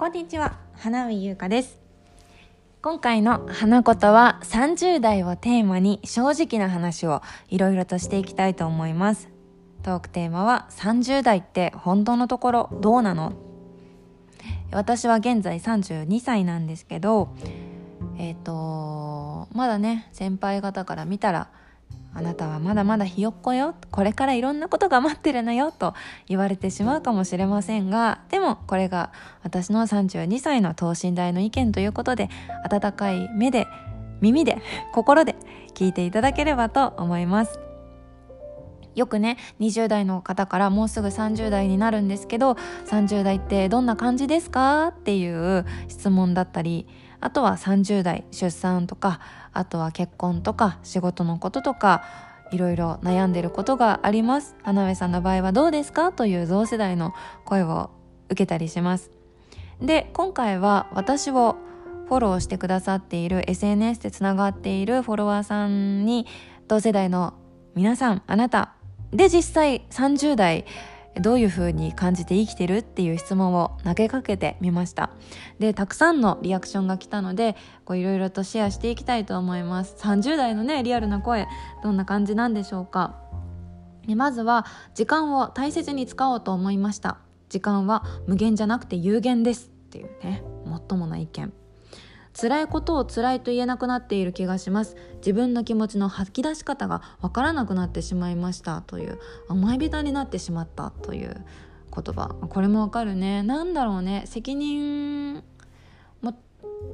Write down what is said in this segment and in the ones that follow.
こんにちは花見優香です。今回の花言は30代をテーマに正直な話をいろいろとしていきたいと思います。トークテーマは30代って本当のところどうなの？私は現在32歳なんですけどえっ、ー、とまだね先輩方から見たらあなたはまだまだひよっこよ。これからいろんなことが待ってるのよ。と言われてしまうかもしれませんがでもこれが私の32歳の等身大の意見ということで温かい目で耳で 心で聞いていただければと思います。よくね20代の方からもうすぐ30代になるんですけど30代ってどんな感じですか？っていう質問だったりあとは30代出産とかあとは結婚とか仕事のこととかいろいろ悩んでることがあります。花上さんの場合はどうですか？という同世代の声を受けたりします。で今回は私をフォローしてくださっている SNS でつながっているフォロワーさんに同世代の皆さんあなたで実際30代どういう風に感じて生きてるっていう質問を投げかけてみました。でたくさんのリアクションが来たのでいろいろとシェアしていきたいと思います。30代のねリアルな声どんな感じなんでしょうか。まずは時間を大切に使おうと思いました。時間は無限じゃなくて有限です。っていうねもっともな意見。辛いことを辛いと言えなくなっている気がします。自分の気持ちの吐き出し方がわからなくなってしまいました。という。甘えびたになってしまったという言葉。これもわかるね。なんだろうね。責任持っ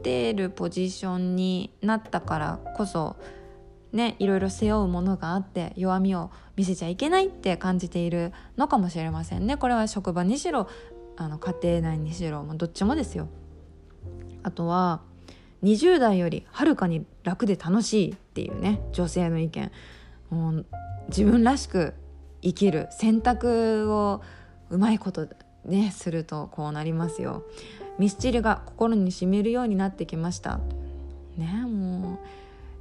てるポジションになったからこそねいろいろ背負うものがあって弱みを見せちゃいけないって感じているのかもしれませんね。これは職場にしろあの家庭内にしろどっちもですよ。あとは20代よりはるかに楽で楽しいっていうね女性の意見。もう自分らしく生きる選択をうまいことねするとこうなりますよ。ミスチルが心にしみるようになってきました。ねも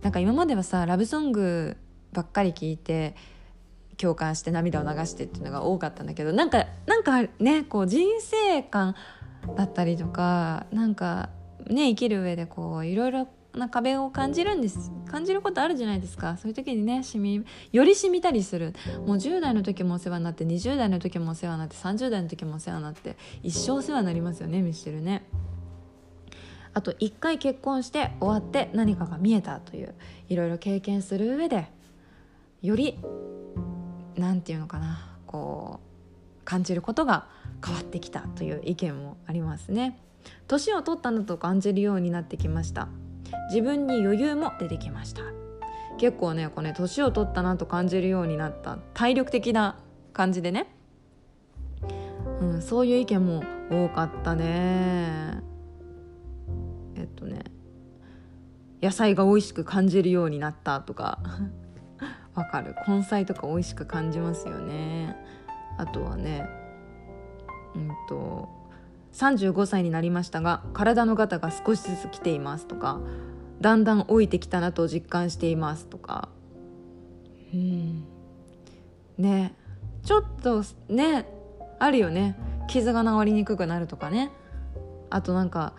うなんか今まではさラブソングばっかり聞いて共感して涙を流してっていうのが多かったんだけどなんかなんかねこう人生観だったりとかなんかね生きる上でこういろいろな壁を感じるんです。感じることあるじゃないですか。そういう時にねしみよりしみたりする。もう10代の時もお世話になって20代の時もお世話になって30代の時もお世話になって一生お世話になりますよねミスチルね。あと1回結婚して終わって何かが見えたといういろいろ経験する上でより何て言うのかなこう感じることが変わってきたという意見もありますね。年を取ったなと感じるようになってきました。自分に余裕も出てきました。結構ねこれ年を取ったなと感じるようになった。体力的な感じでね、うん、そういう意見も多かったね。えっとね野菜が美味しく感じるようになったとか。わかる。根菜とか美味しく感じますよね。あとはねうんと35歳になりましたが体のガタが少しずつ来ていますとかだんだん老いてきたなと実感していますとか。うん。ね。ちょっとねあるよね。傷が治りにくくなるとかね。あとなんか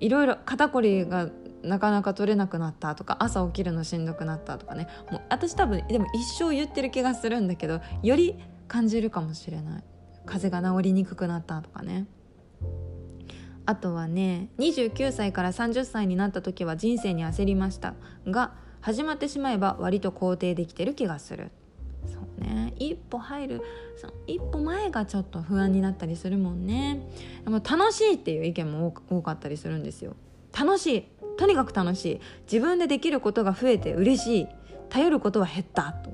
いろいろ肩こりがなかなか取れなくなったとか朝起きるのしんどくなったとかね。もう私多分でも一生言ってる気がするんだけどより感じるかもしれない。風邪が治りにくくなったとかね。あとはね29歳から30歳になった時は人生に焦りましたが始まってしまえば割と肯定できてる気がする。そうね。一歩入るその一歩前がちょっと不安になったりするもんね。でも楽しいっていう意見も多かったりするんですよ。楽しい。とにかく楽しい。自分でできることが増えて嬉しい。頼ることは減ったと。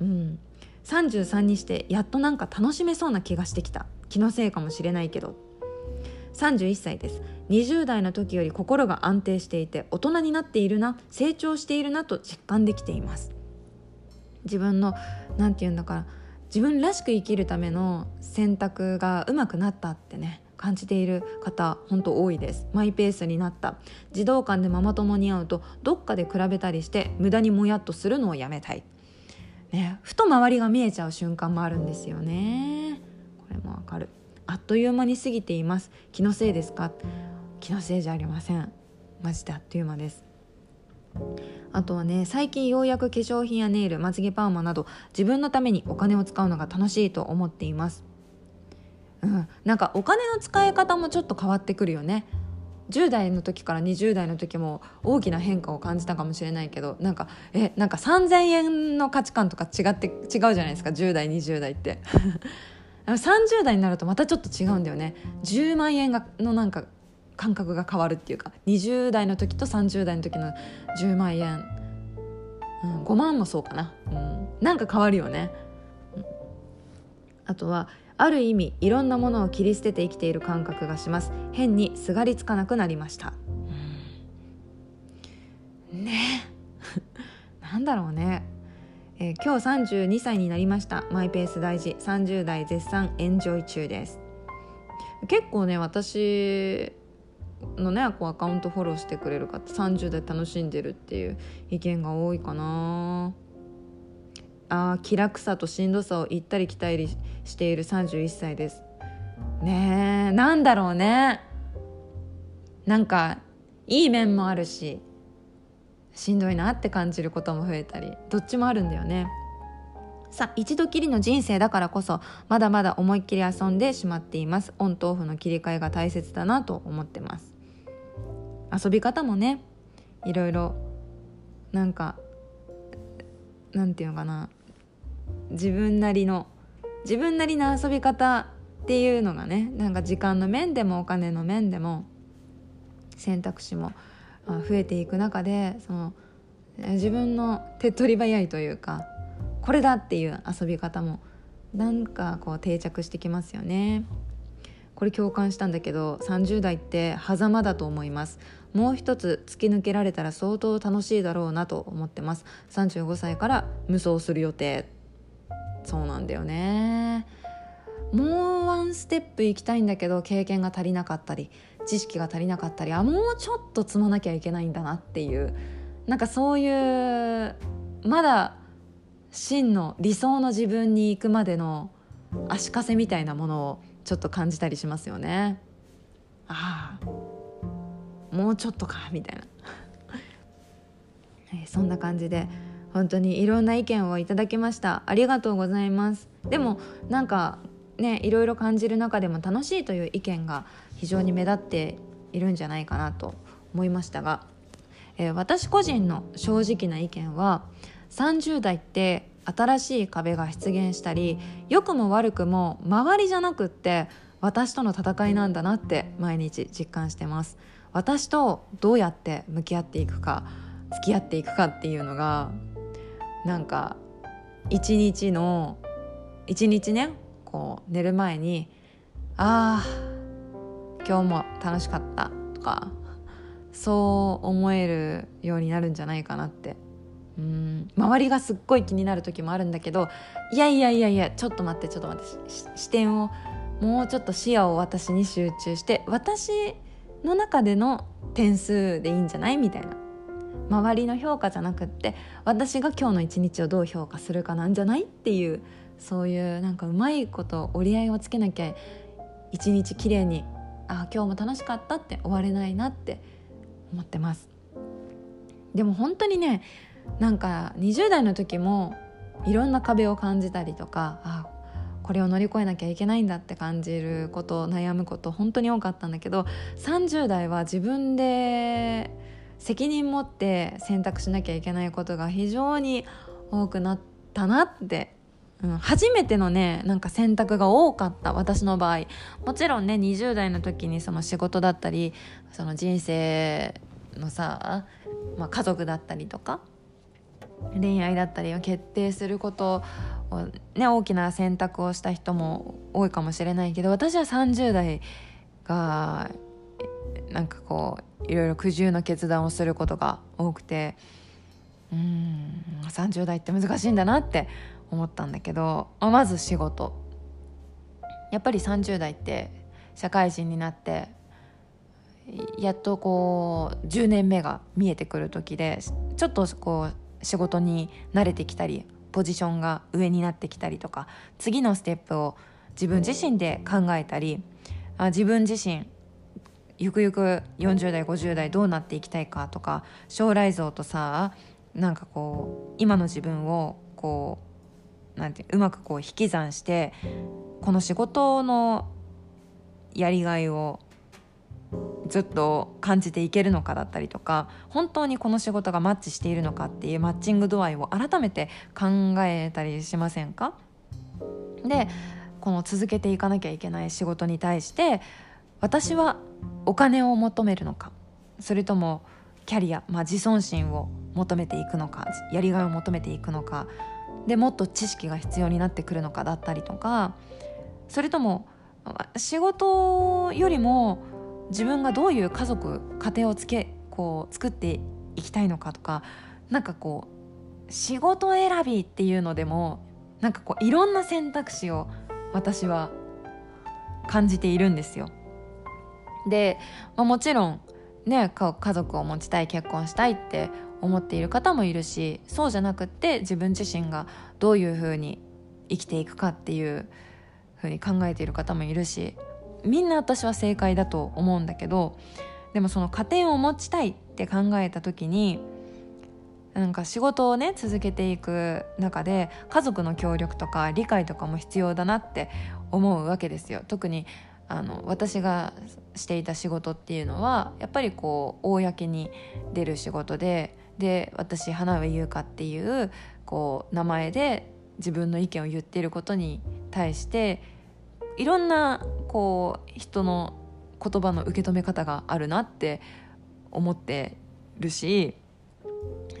うん。33にしてやっとなんか楽しめそうな気がしてきた。気のせいかもしれないけど。31歳です。20代の時より心が安定していて大人になっているな成長しているなと実感できています。自分の何て言うんだから自分らしく生きるための選択がうまくなったってね感じている方本当多いです。マイペースになった。児童館でママ友に会うとどっかで比べたりして無駄にもやっとするのをやめたい、ね、ふと周りが見えちゃう瞬間もあるんですよね。これもわかる。あっという間に過ぎています。気のせいですか？気のせいじゃありません。マジであっという間です。あとはね最近ようやく化粧品やネイルまつげパーマなど自分のためにお金を使うのが楽しいと思っています。うん。なんかお金の使い方もちょっと変わってくるよね。10代の時から20代の時も大きな変化を感じたかもしれないけどなんかえなんか3,000円の価値観とか違って違うじゃないですか。10代20代って。30代になるとまたちょっと違うんだよね。10万円がのなんか感覚が変わるっていうか。20代の時と30代の時の10万円、うん、5万もそうかな、うん、なんか変わるよね、うん、あとはある意味いろんなものを切り捨てて生きている感覚がします。変にすがりつかなくなりました、うん、ね。なんだろうねえー、今日32歳になりました。マイペース大事。30代絶賛エンジョイ中です。結構ね私のねこうアカウントフォローしてくれる方30代楽しんでるっていう意見が多いかな。あ気楽さとしんどさを行ったり来たりしている31歳です。ねえなんだろうね。なんかいい面もあるし。しんどいなって感じることも増えたりどっちもあるんだよね。さあ一度きりの人生だからこそまだまだ思いっきり遊んでしまっています。オンとオフの切り替えが大切だなと思ってます。遊び方もねいろいろなんかなんていうのかな。自分なりの自分なりの遊び方っていうのがねなんか時間の面でもお金の面でも選択肢も増えていく中でその自分の手っ取り早いというかこれだっていう遊び方もなんかこう定着してきますよね。これ共感したんだけど30代って狭間だと思います。もう一つ突き抜けられたら相当楽しいだろうなと思ってます。35歳から無双する予定。そうなんだよね。もうワンステップ行きたいんだけど経験が足りなかったり知識が足りなかったりあもうちょっと積まなきゃいけないんだなっていうなんかそういうまだ真の理想の自分に行くまでの足かせみたいなものをちょっと感じたりしますよね。ああもうちょっとかみたいな。えそんな感じで本当にいろんな意見をいただきました。ありがとうございます。でもなんかねいろいろ感じる中でも楽しいという意見が非常に目立っているんじゃないかなと思いましたが、えー、私個人の正直な意見は30代って新しい壁が出現したり良くも悪くも周りじゃなくって私との戦いなんだなって毎日実感してます。私とどうやって向き合っていくか付き合っていくかっていうのがなんか一日の一日ねこう寝る前にああ今日も楽しかったとかそう思えるようになるんじゃないかなって。うん周りがすっごい気になる時もあるんだけどいやいやいやいやちょっと待ってちょっと待って視点をもうちょっと視野を私に集中して私の中での点数でいいんじゃない？みたいな。周りの評価じゃなくって私が今日の一日をどう評価するかなんじゃない？っていうそういうなんかうまいこと折り合いをつけなきゃ一日きれいにあ今日も楽しかったって終われないなって思ってます。でも本当にねなんか20代の時もいろんな壁を感じたりとかあこれを乗り越えなきゃいけないんだって感じること悩むこと本当に多かったんだけど30代は自分で責任持って選択しなきゃいけないことが非常に多くなったなってうん、初めてのねなんか選択が多かった私の場合。もちろんね20代の時にその仕事だったりその人生のさ、まあ、家族だったりとか恋愛だったりを決定することを、ね、大きな選択をした人も多いかもしれないけど私は30代がなんかこういろいろ苦渋の決断をすることが多くてうん30代って難しいんだなって思ったんだけどまず仕事。やっぱり30代って社会人になってやっとこう10年目が見えてくる時でちょっとこう仕事に慣れてきたりポジションが上になってきたりとか次のステップを自分自身で考えたりあ自分自身ゆくゆく40代50代どうなっていきたいかとか将来像とさなんかこう今の自分をこうなんてうまくこう引き算してこの仕事のやりがいをずっと感じていけるのかだったりとか本当にこの仕事がマッチしているのかっていうマッチング度合いを改めて考えたりしませんか？でこの続けていかなきゃいけない仕事に対して私はお金を求めるのかそれともキャリア、まあ、自尊心を求めていくのかやりがいを求めていくのかでもっと知識が必要になってくるのかだったりとかそれとも仕事よりも自分がどういう家族家庭をつけこう作っていきたいのかとかなんかこう仕事選びっていうのでもなんかこういろんな選択肢を私は感じているんですよ。で、まあ、もちろんね家族を持ちたい結婚したいって思っている方もいるしそうじゃなくって自分自身がどういうふうに生きていくかっていうふうに考えている方もいるしみんな私は正解だと思うんだけどでもその家庭を持ちたいって考えた時になんか仕事をね続けていく中で家族の協力とか理解とかも必要だなって思うわけですよ。特にあの私がしていた仕事っていうのはやっぱりこう公に出る仕事でで私花上優香っていうこう名前で自分の意見を言っていることに対していろんなこう人の言葉の受け止め方があるなって思ってるし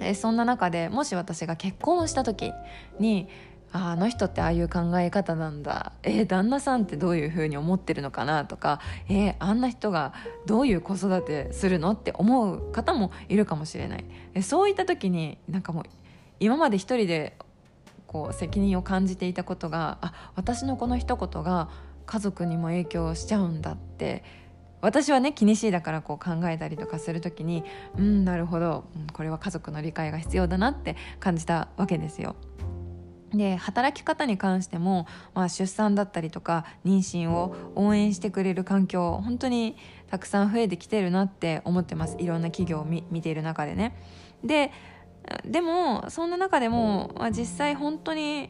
えそんな中でもし私が結婚をした時にああの人ってああいう考え方なんだ。えー、旦那さんってどういうふうに思ってるのかなとか。えー、あんな人がどういう子育てするのって思う方もいるかもしれない。えそういった時になんかもう今まで一人でこう責任を感じていたことがあ私のこの一言が家族にも影響しちゃうんだって私はね気にしいだからこう考えたりとかする時にうんなるほど。これは家族の理解が必要だなって感じたわけですよ。で働き方に関しても、まあ、出産だったりとか妊娠を応援してくれる環境本当にたくさん増えてきてるなって思ってますいろんな企業を見ている中でね。ででもそんな中でも、まあ、実際本当に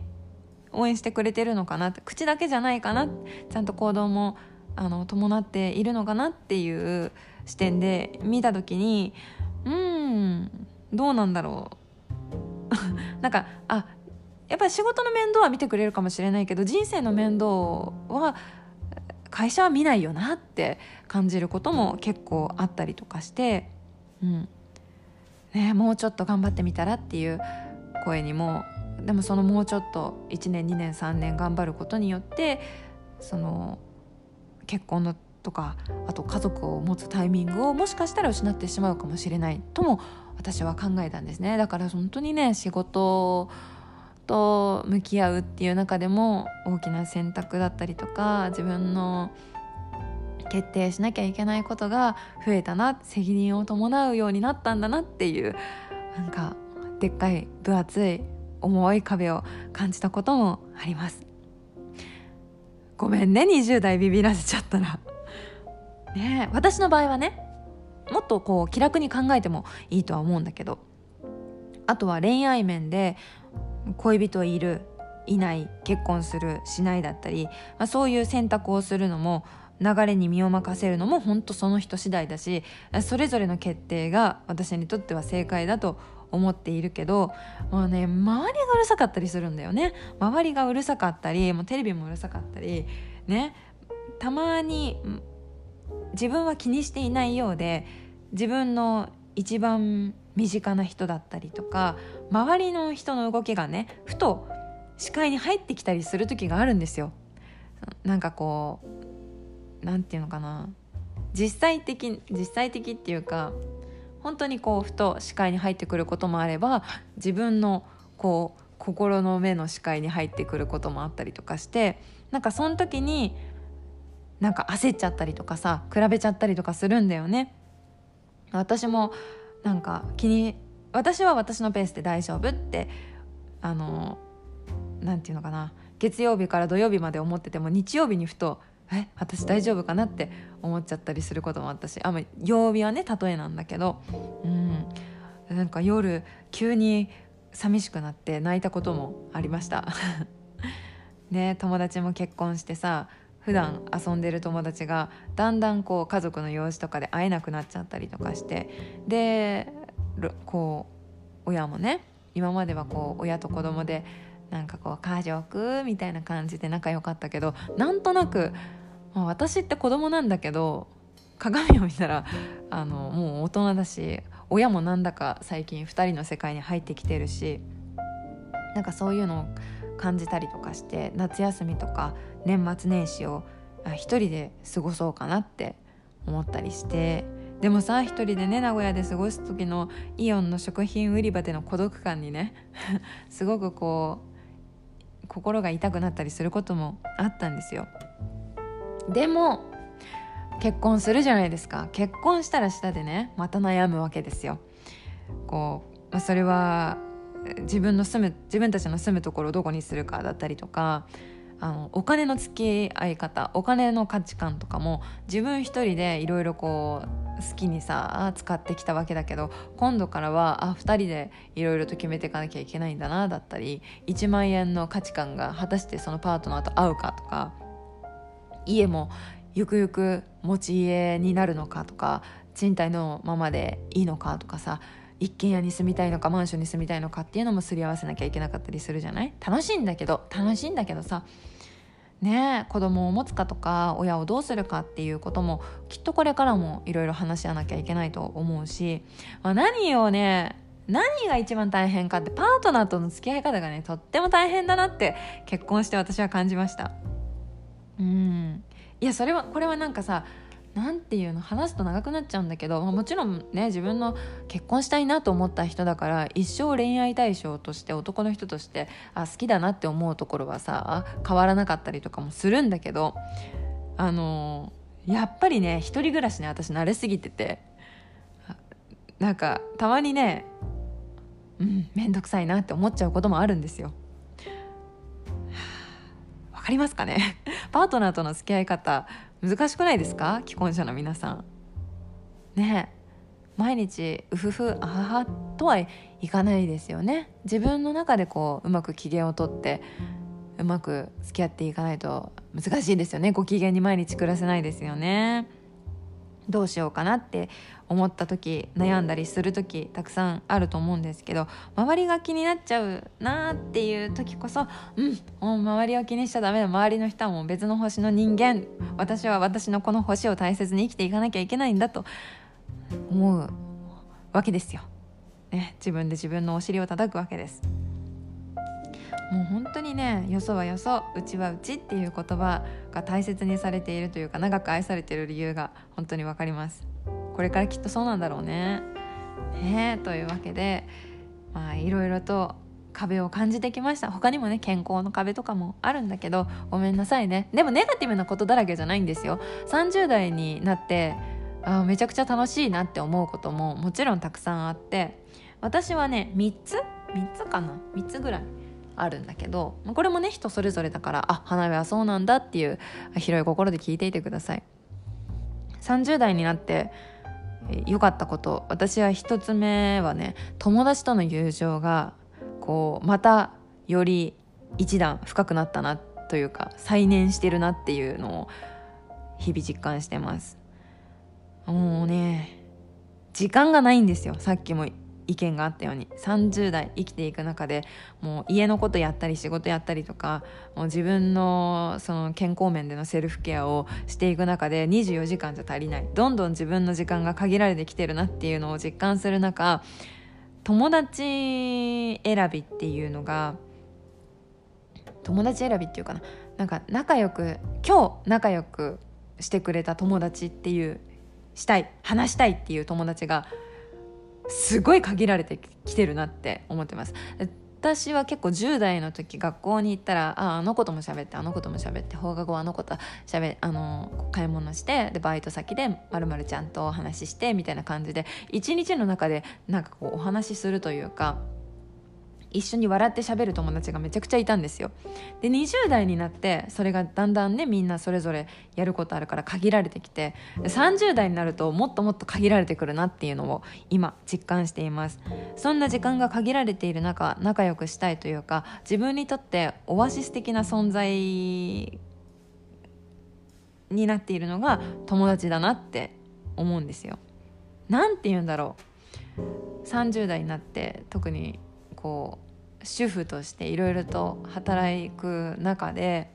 応援してくれてるのかな口だけじゃないかなちゃんと行動もあの伴っているのかなっていう視点で見た時にうんどうなんだろう なんかあやっぱり仕事の面倒は見てくれるかもしれないけど人生の面倒は会社は見ないよなって感じることも結構あったりとかして、うん。ね、もうちょっと頑張ってみたらっていう声にもでもそのもうちょっと1年2年3年頑張ることによってその結婚のとかあと家族を持つタイミングをもしかしたら失ってしまうかもしれないとも私は考えたんですね。だから本当にね仕事と向き合うっていう中でも大きな選択だったりとか自分の決定しなきゃいけないことが増えたな責任を伴うようになったんだなっていうなんかでっかい分厚い重い壁を感じたこともあります。ごめんね20代ビビらせちゃったら。ね私の場合はねもっとこう気楽に考えてもいいとは思うんだけどあとは恋愛面で恋人いるいない結婚するしないだったり、まあ、そういう選択をするのも流れに身を任せるのも本当その人次第だしそれぞれの決定が私にとっては正解だと思っているけどもうね周りがうるさかったりするんだよね。周りがうるさかったりもうテレビもうるさかったりね。たまに自分は気にしていないようで自分の一番身近な人だったりとか周りの人の動きがねふと視界に入ってきたりする時があるんですよ。なんかこうなんていうのかな実際的実際的っていうか本当にこうふと視界に入ってくることもあれば自分のこう心の目の視界に入ってくることもあったりとかしてなんかその時になんか焦っちゃったりとかさ比べちゃったりとかするんだよね。私もなんか気に私は私のペースで大丈夫ってあのなんていうのかな。月曜日から土曜日まで思ってても日曜日にふとえ私大丈夫かなって思っちゃったりすることもあったしあ曜日はね例えなんだけどうん。なんか夜急に寂しくなって泣いたこともありました。ね友達も結婚してさ普段遊んでる友達がだんだんこう家族の用事とかで会えなくなっちゃったりとかしてでこう親もね今まではこう親と子供でなんかこう家族みたいな感じで仲良かったけどなんとなく、まあ、私って子供なんだけど鏡を見たらあのもう大人だし親もなんだか最近2人の世界に入ってきてるしなんかそういうのを感じたりとかして夏休みとか年末年始を一人で過ごそうかなって思ったりして。でもさ一人でね名古屋で過ごす時のイオンの食品売り場での孤独感にね すごくこう心が痛くなったりすることもあったんですよ。でも結婚するじゃないですか。結婚したらしたでねまた悩むわけですよ。こう、まあ、それは自分の住む自分たちの住むところをどこにするかだったりとかあのお金の付き合い方お金の価値観とかも自分一人でいろいろこう好きにさ使ってきたわけだけど今度からはあ2人でいろいろと決めていかなきゃいけないんだなだったり1万円の価値観が果たしてそのパートナーと合うかとか家もゆくゆく持ち家になるのかとか賃貸のままでいいのかとかさ一軒家に住みたいのかマンションに住みたいのかっていうのもすり合わせなきゃいけなかったりするじゃない？楽しいんだけど楽しいんだけどさ。ね子供を持つかとか親をどうするかっていうこともきっとこれからもいろいろ話し合わなきゃいけないと思うし、まあ、何をね何が一番大変かってパートナーとの付き合い方がねとっても大変だなって結婚して私は感じました。うん。いやそれはこれはなんかさ何ていうの話すと長くなっちゃうんだけど、まあ、もちろんね自分の結婚したいなと思った人だから一生恋愛対象として男の人としてあ好きだなって思うところはさ変わらなかったりとかもするんだけどあのやっぱりね一人暮らしね私慣れすぎててなんかたまにねうん面倒くさいなって思っちゃうこともあるんですよ。わかりますかね？パートナーとの付き合い方難しくないですか？既婚者の皆さん。ね。毎日うふふあははとはいかないですよね。自分の中でこううまく機嫌をとってうまく付き合っていかないと難しいですよね。ご機嫌に毎日暮らせないですよね。どうしようかなって思った時悩んだりする時たくさんあると思うんですけど周りが気になっちゃうなっていう時こそうんもう周りを気にしちゃダメだ周りの人はもう別の星の人間私は私のこの星を大切に生きていかなきゃいけないんだと思うわけですよ。ね、自分で自分のお尻を叩くわけです。もう本当にねよそはよそうちはうちっていう言葉が大切にされているというか長く愛されている理由が本当に分かります。これからきっとそうなんだろうね。ねというわけでまあいろいろと壁を感じてきました。他にもね健康の壁とかもあるんだけどごめんなさいね。でもネガティブなことだらけじゃないんですよ。30代になってあめちゃくちゃ楽しいなって思うことももちろんたくさんあって私はね3つ？3つかな？3つぐらい。あるんだけどこれもね人それぞれだからあ花火はそうなんだっていう広い心で聞いていてください。30代になって良かったこと。私は一つ目はね友達との友情がこうまたより一段深くなったなというか再燃してるなっていうのを日々実感してます。もうね時間がないんですよさっきも意見があったように30代生きていく中でもう家のことやったり仕事やったりとかもう自分のその健康面でのセルフケアをしていく中で24時間じゃ足りないどんどん自分の時間が限られてきてるなっていうのを実感する中友達選びっていうのが友達選びっていうかななんか仲良く今日仲良くしてくれた友達っていうしたい話したいっていう友達がすごい限られてきてるなって思ってます。私は結構10代の時学校に行ったらああの子とも喋ってあの子とも喋って放課後あの子としゃべあの買い物してでバイト先でまるまるちゃんとお話ししてみたいな感じで一日の中でなんかこうお話しするというか一緒に笑って喋る友達がめちゃくちゃいたんですよ。で20代になってそれがだんだんねみんなそれぞれやることあるから限られてきて30代になるともっともっと限られてくるなっていうのを今実感しています。そんな時間が限られている中仲良くしたいというか自分にとってオアシス的な存在になっているのが友達だなって思うんですよ。なんて言うんだろう。30代になって特にこう主婦としていろいろと働く中で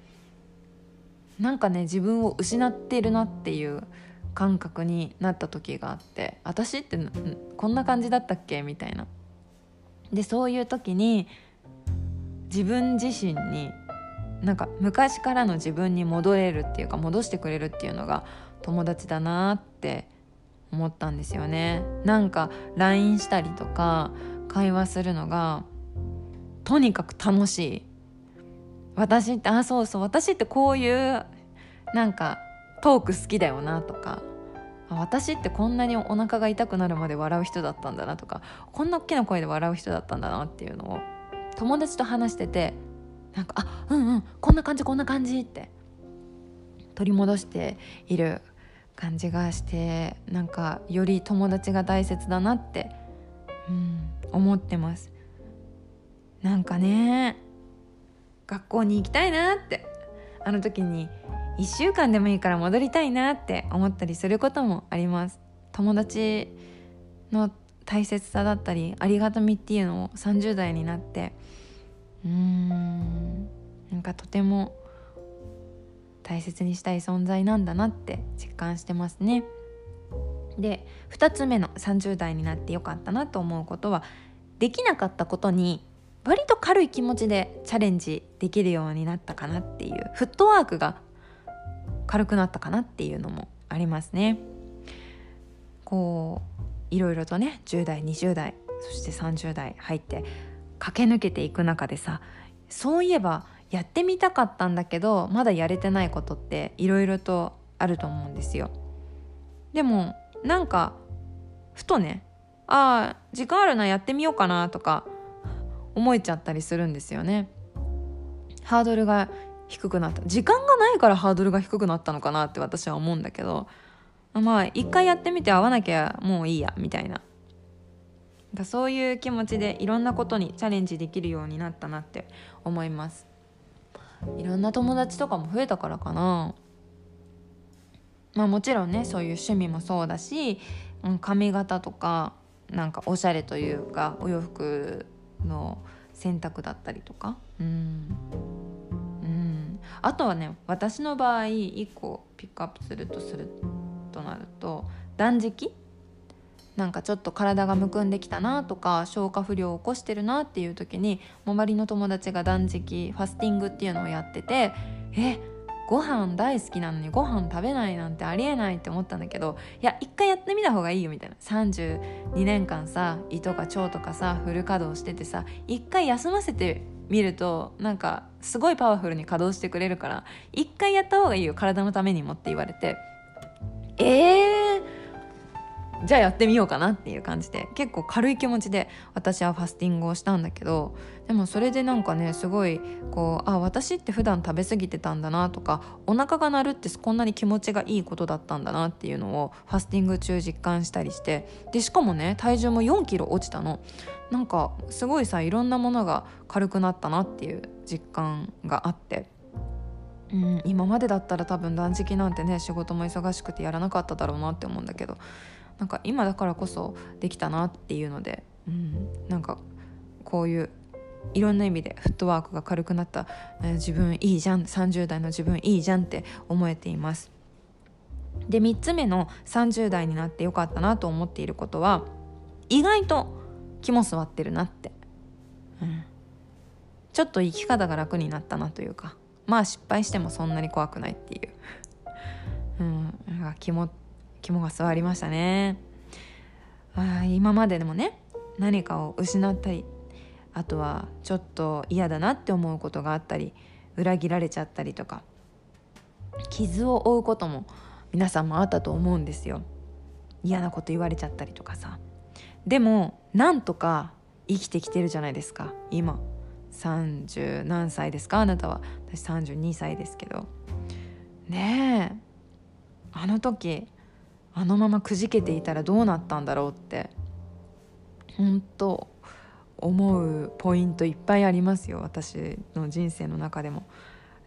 なんかね自分を失っているなっていう感覚になった時があって私ってこんな感じだったっけみたいな。でそういう時に自分自身になんか昔からの自分に戻れるっていうか戻してくれるっていうのが友達だなって思ったんですよねなんか LINE したりとか会話するのがとにかく楽しい。私ってあそうそう私ってこういうなんかトーク好きだよなとか私ってこんなにお腹が痛くなるまで笑う人だったんだなとかこんな大きな声で笑う人だったんだなっていうのを友達と話しててなんかあうんうんこんな感じこんな感じって取り戻している感じがしてなんかより友達が大切だなって、うん、思ってます。なんかね学校に行きたいなって。あの時に1週間でもいいから戻りたいなって思ったりすることもあります。友達の大切さだったりありがたみっていうのを30代になって。うーん。なんかとても大切にしたい存在なんだなって実感してますね。で2つ目の30代になってよかったなと思うことはできなかったことに割と軽い気持ちでチャレンジできるようになったかなっていうフットワークが軽くなったかなっていうのもありますね。こういろいろとね10代20代そして30代入って駆け抜けていく中でさそういえばやってみたかったんだけどまだやれてないことっていろいろとあると思うんですよ。でもなんかふとねああ時間あるなやってみようかなとか思えちゃったりするんですよね。ハードルが低くなった。時間がないからハードルが低くなったのかなって私は思うんだけどまあ一回やってみて合わなきゃもういいやみたいな。だそういう気持ちでいろんなことにチャレンジできるようになったなって思います。いろんな友達とかも増えたからかな。まあもちろんねそういう趣味もそうだしうん髪型とかなんかおしゃれというかお洋服の選択だったりとか。うん。うん。あとはね私の場合1個ピックアップするとするとなると断食？なんかちょっと体がむくんできたなとか消化不良を起こしてるなっていう時に周りの友達が断食ファスティングっていうのをやっててえご飯大好きなのにご飯食べないなんてありえないって思ったんだけどいや一回やってみた方がいいよみたいな。32年間さ胃とか腸とかさフル稼働しててさ一回休ませてみるとなんかすごいパワフルに稼働してくれるから一回やった方がいいよ。体のためにもって言われて。えーじゃあやってみようかなっていう感じで結構軽い気持ちで私はファスティングをしたんだけどでもそれでなんかねすごいこうあ私って普段食べ過ぎてたんだなとかお腹が鳴るってこんなに気持ちがいいことだったんだなっていうのをファスティング中実感したりしてでしかもね体重も4キロ落ちたのなんかすごいさいろんなものが軽くなったなっていう実感があって。うん、今までだったら多分断食なんてね仕事も忙しくてやらなかっただろうなって思うんだけどなんか今だからこそできたなっていうので、うん、なんかこういういろんな意味でフットワークが軽くなった、えー、自分いいじゃん30代の自分いいじゃんって思えています。で3つ目の30代になってよかったなと思っていることは意外と肝据わってるなって、うん、ちょっと生き方が楽になったなというかまあ失敗してもそんなに怖くないっていう、うん、肝肝が据りましたね。あ今まででもね何かを失ったりあとはちょっと嫌だなって思うことがあったり裏切られちゃったりとか傷を負うことも皆さんもあったと思うんですよ。嫌なこと言われちゃったりとかさ。でもなんとか生きてきてるじゃないですか。今。30何歳ですか？あなたは。私32歳ですけど。ねえ。あの時あのままくじけていたらどうなったんだろうって本当思うポイントいっぱいありますよ私の人生の中でも。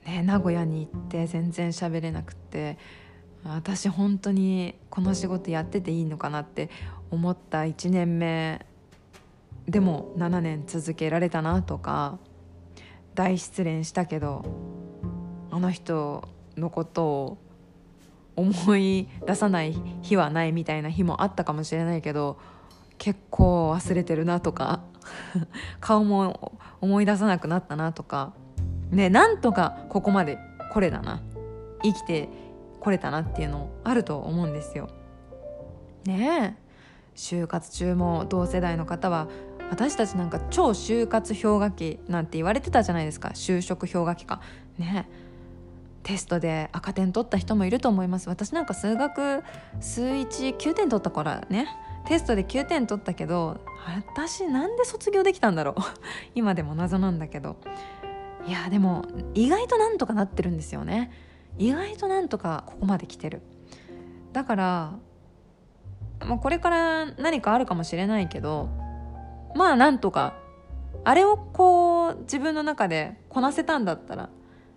ね、名古屋に行って全然喋れなくて私本当にこの仕事やってていいのかなって思った1年目でも7年続けられたなとか大失恋したけどあの人のことを思い出さない日はないみたいな日もあったかもしれないけど結構忘れてるなとか 顔も思い出さなくなったなとか。ねなんとかここまでこれだな。生きてこれたなっていうのあると思うんですよ。ねえ。就活中も同世代の方は私たちなんか超就活氷河期なんて言われてたじゃないですか。就職氷河期か。ねテストで赤点取った人もいると思います。私なんか数学数19点取ったからね。テストで9点取ったけど私なんで卒業できたんだろう。今でも謎なんだけど。いやでも意外となんとかなってるんですよね。意外となんとかここまで来てる。だからまあ、これから何かあるかもしれないけどまあなんとかあれをこう自分の中でこなせたんだったら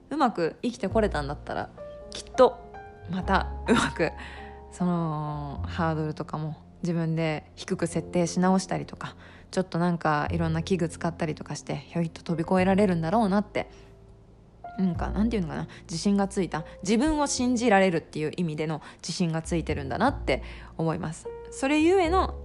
うまく生きてこれたんだったらきっとまたうまくそのハードルとかも自分で低く設定し直したりとかちょっとなんかいろんな器具使ったりとかしてひょいっと飛び越えられるんだろうなってなんかなんていうのかな自信がついた。自分を信じられるっていう意味での自信がついてるんだなって思います。それゆえの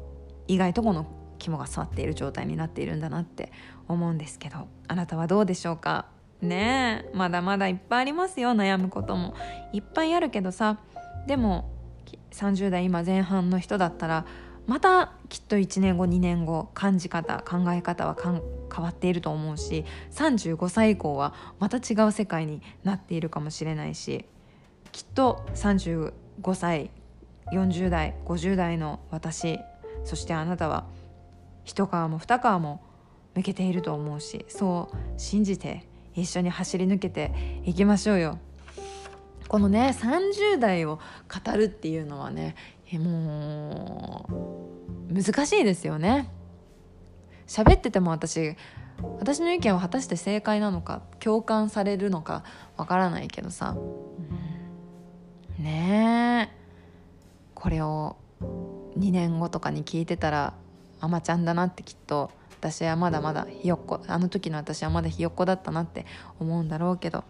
意外とこの肝が座っている状態になっているんだなって思うんですけどあなたはどうでしょうか？ねえまだまだいっぱいありますよ悩むことも。いっぱいあるけどさでも30代今前半の人だったらまたきっと1年後2年後感じ方考え方は変わっていると思うし35歳以降はまた違う世界になっているかもしれないしきっと35歳40代50代の私そしてあなたは一皮も二皮も向けていると思うしそう信じて一緒に走り抜けていきましょうよ。このね30代を語るっていうのはねもう難しいですよね。喋ってても私私の意見は果たして正解なのか共感されるのかわからないけどさ、うん、ねえこれを2年後とかに聞いてたらあまちゃんだなってきっと私はまだまだひよっこあの時の私はまだひよっこだったなって思うんだろうけど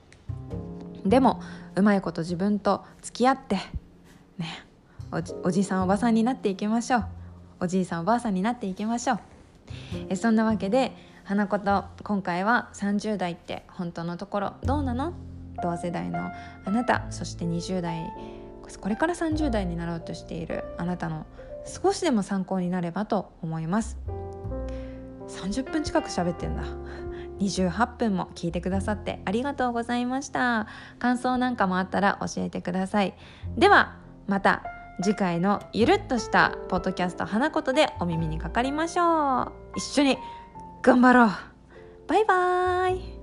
でもうまいこと自分と付き合ってねおじいさんおばさんになっていきましょう。おじいさんおばあさんになっていきましょう。えそんなわけで花子と今回は30代って本当のところどうなの？同世代のあなたそして20代これから30代になろうとしているあなたの少しでも参考になればと思います。30分近く喋ってんだ。28分も聞いてくださってありがとうございました。感想なんかもあったら教えてください。ではまた次回のゆるっとしたポッドキャスト花言でお耳にかかりましょう。一緒に頑張ろう。バイバーイ。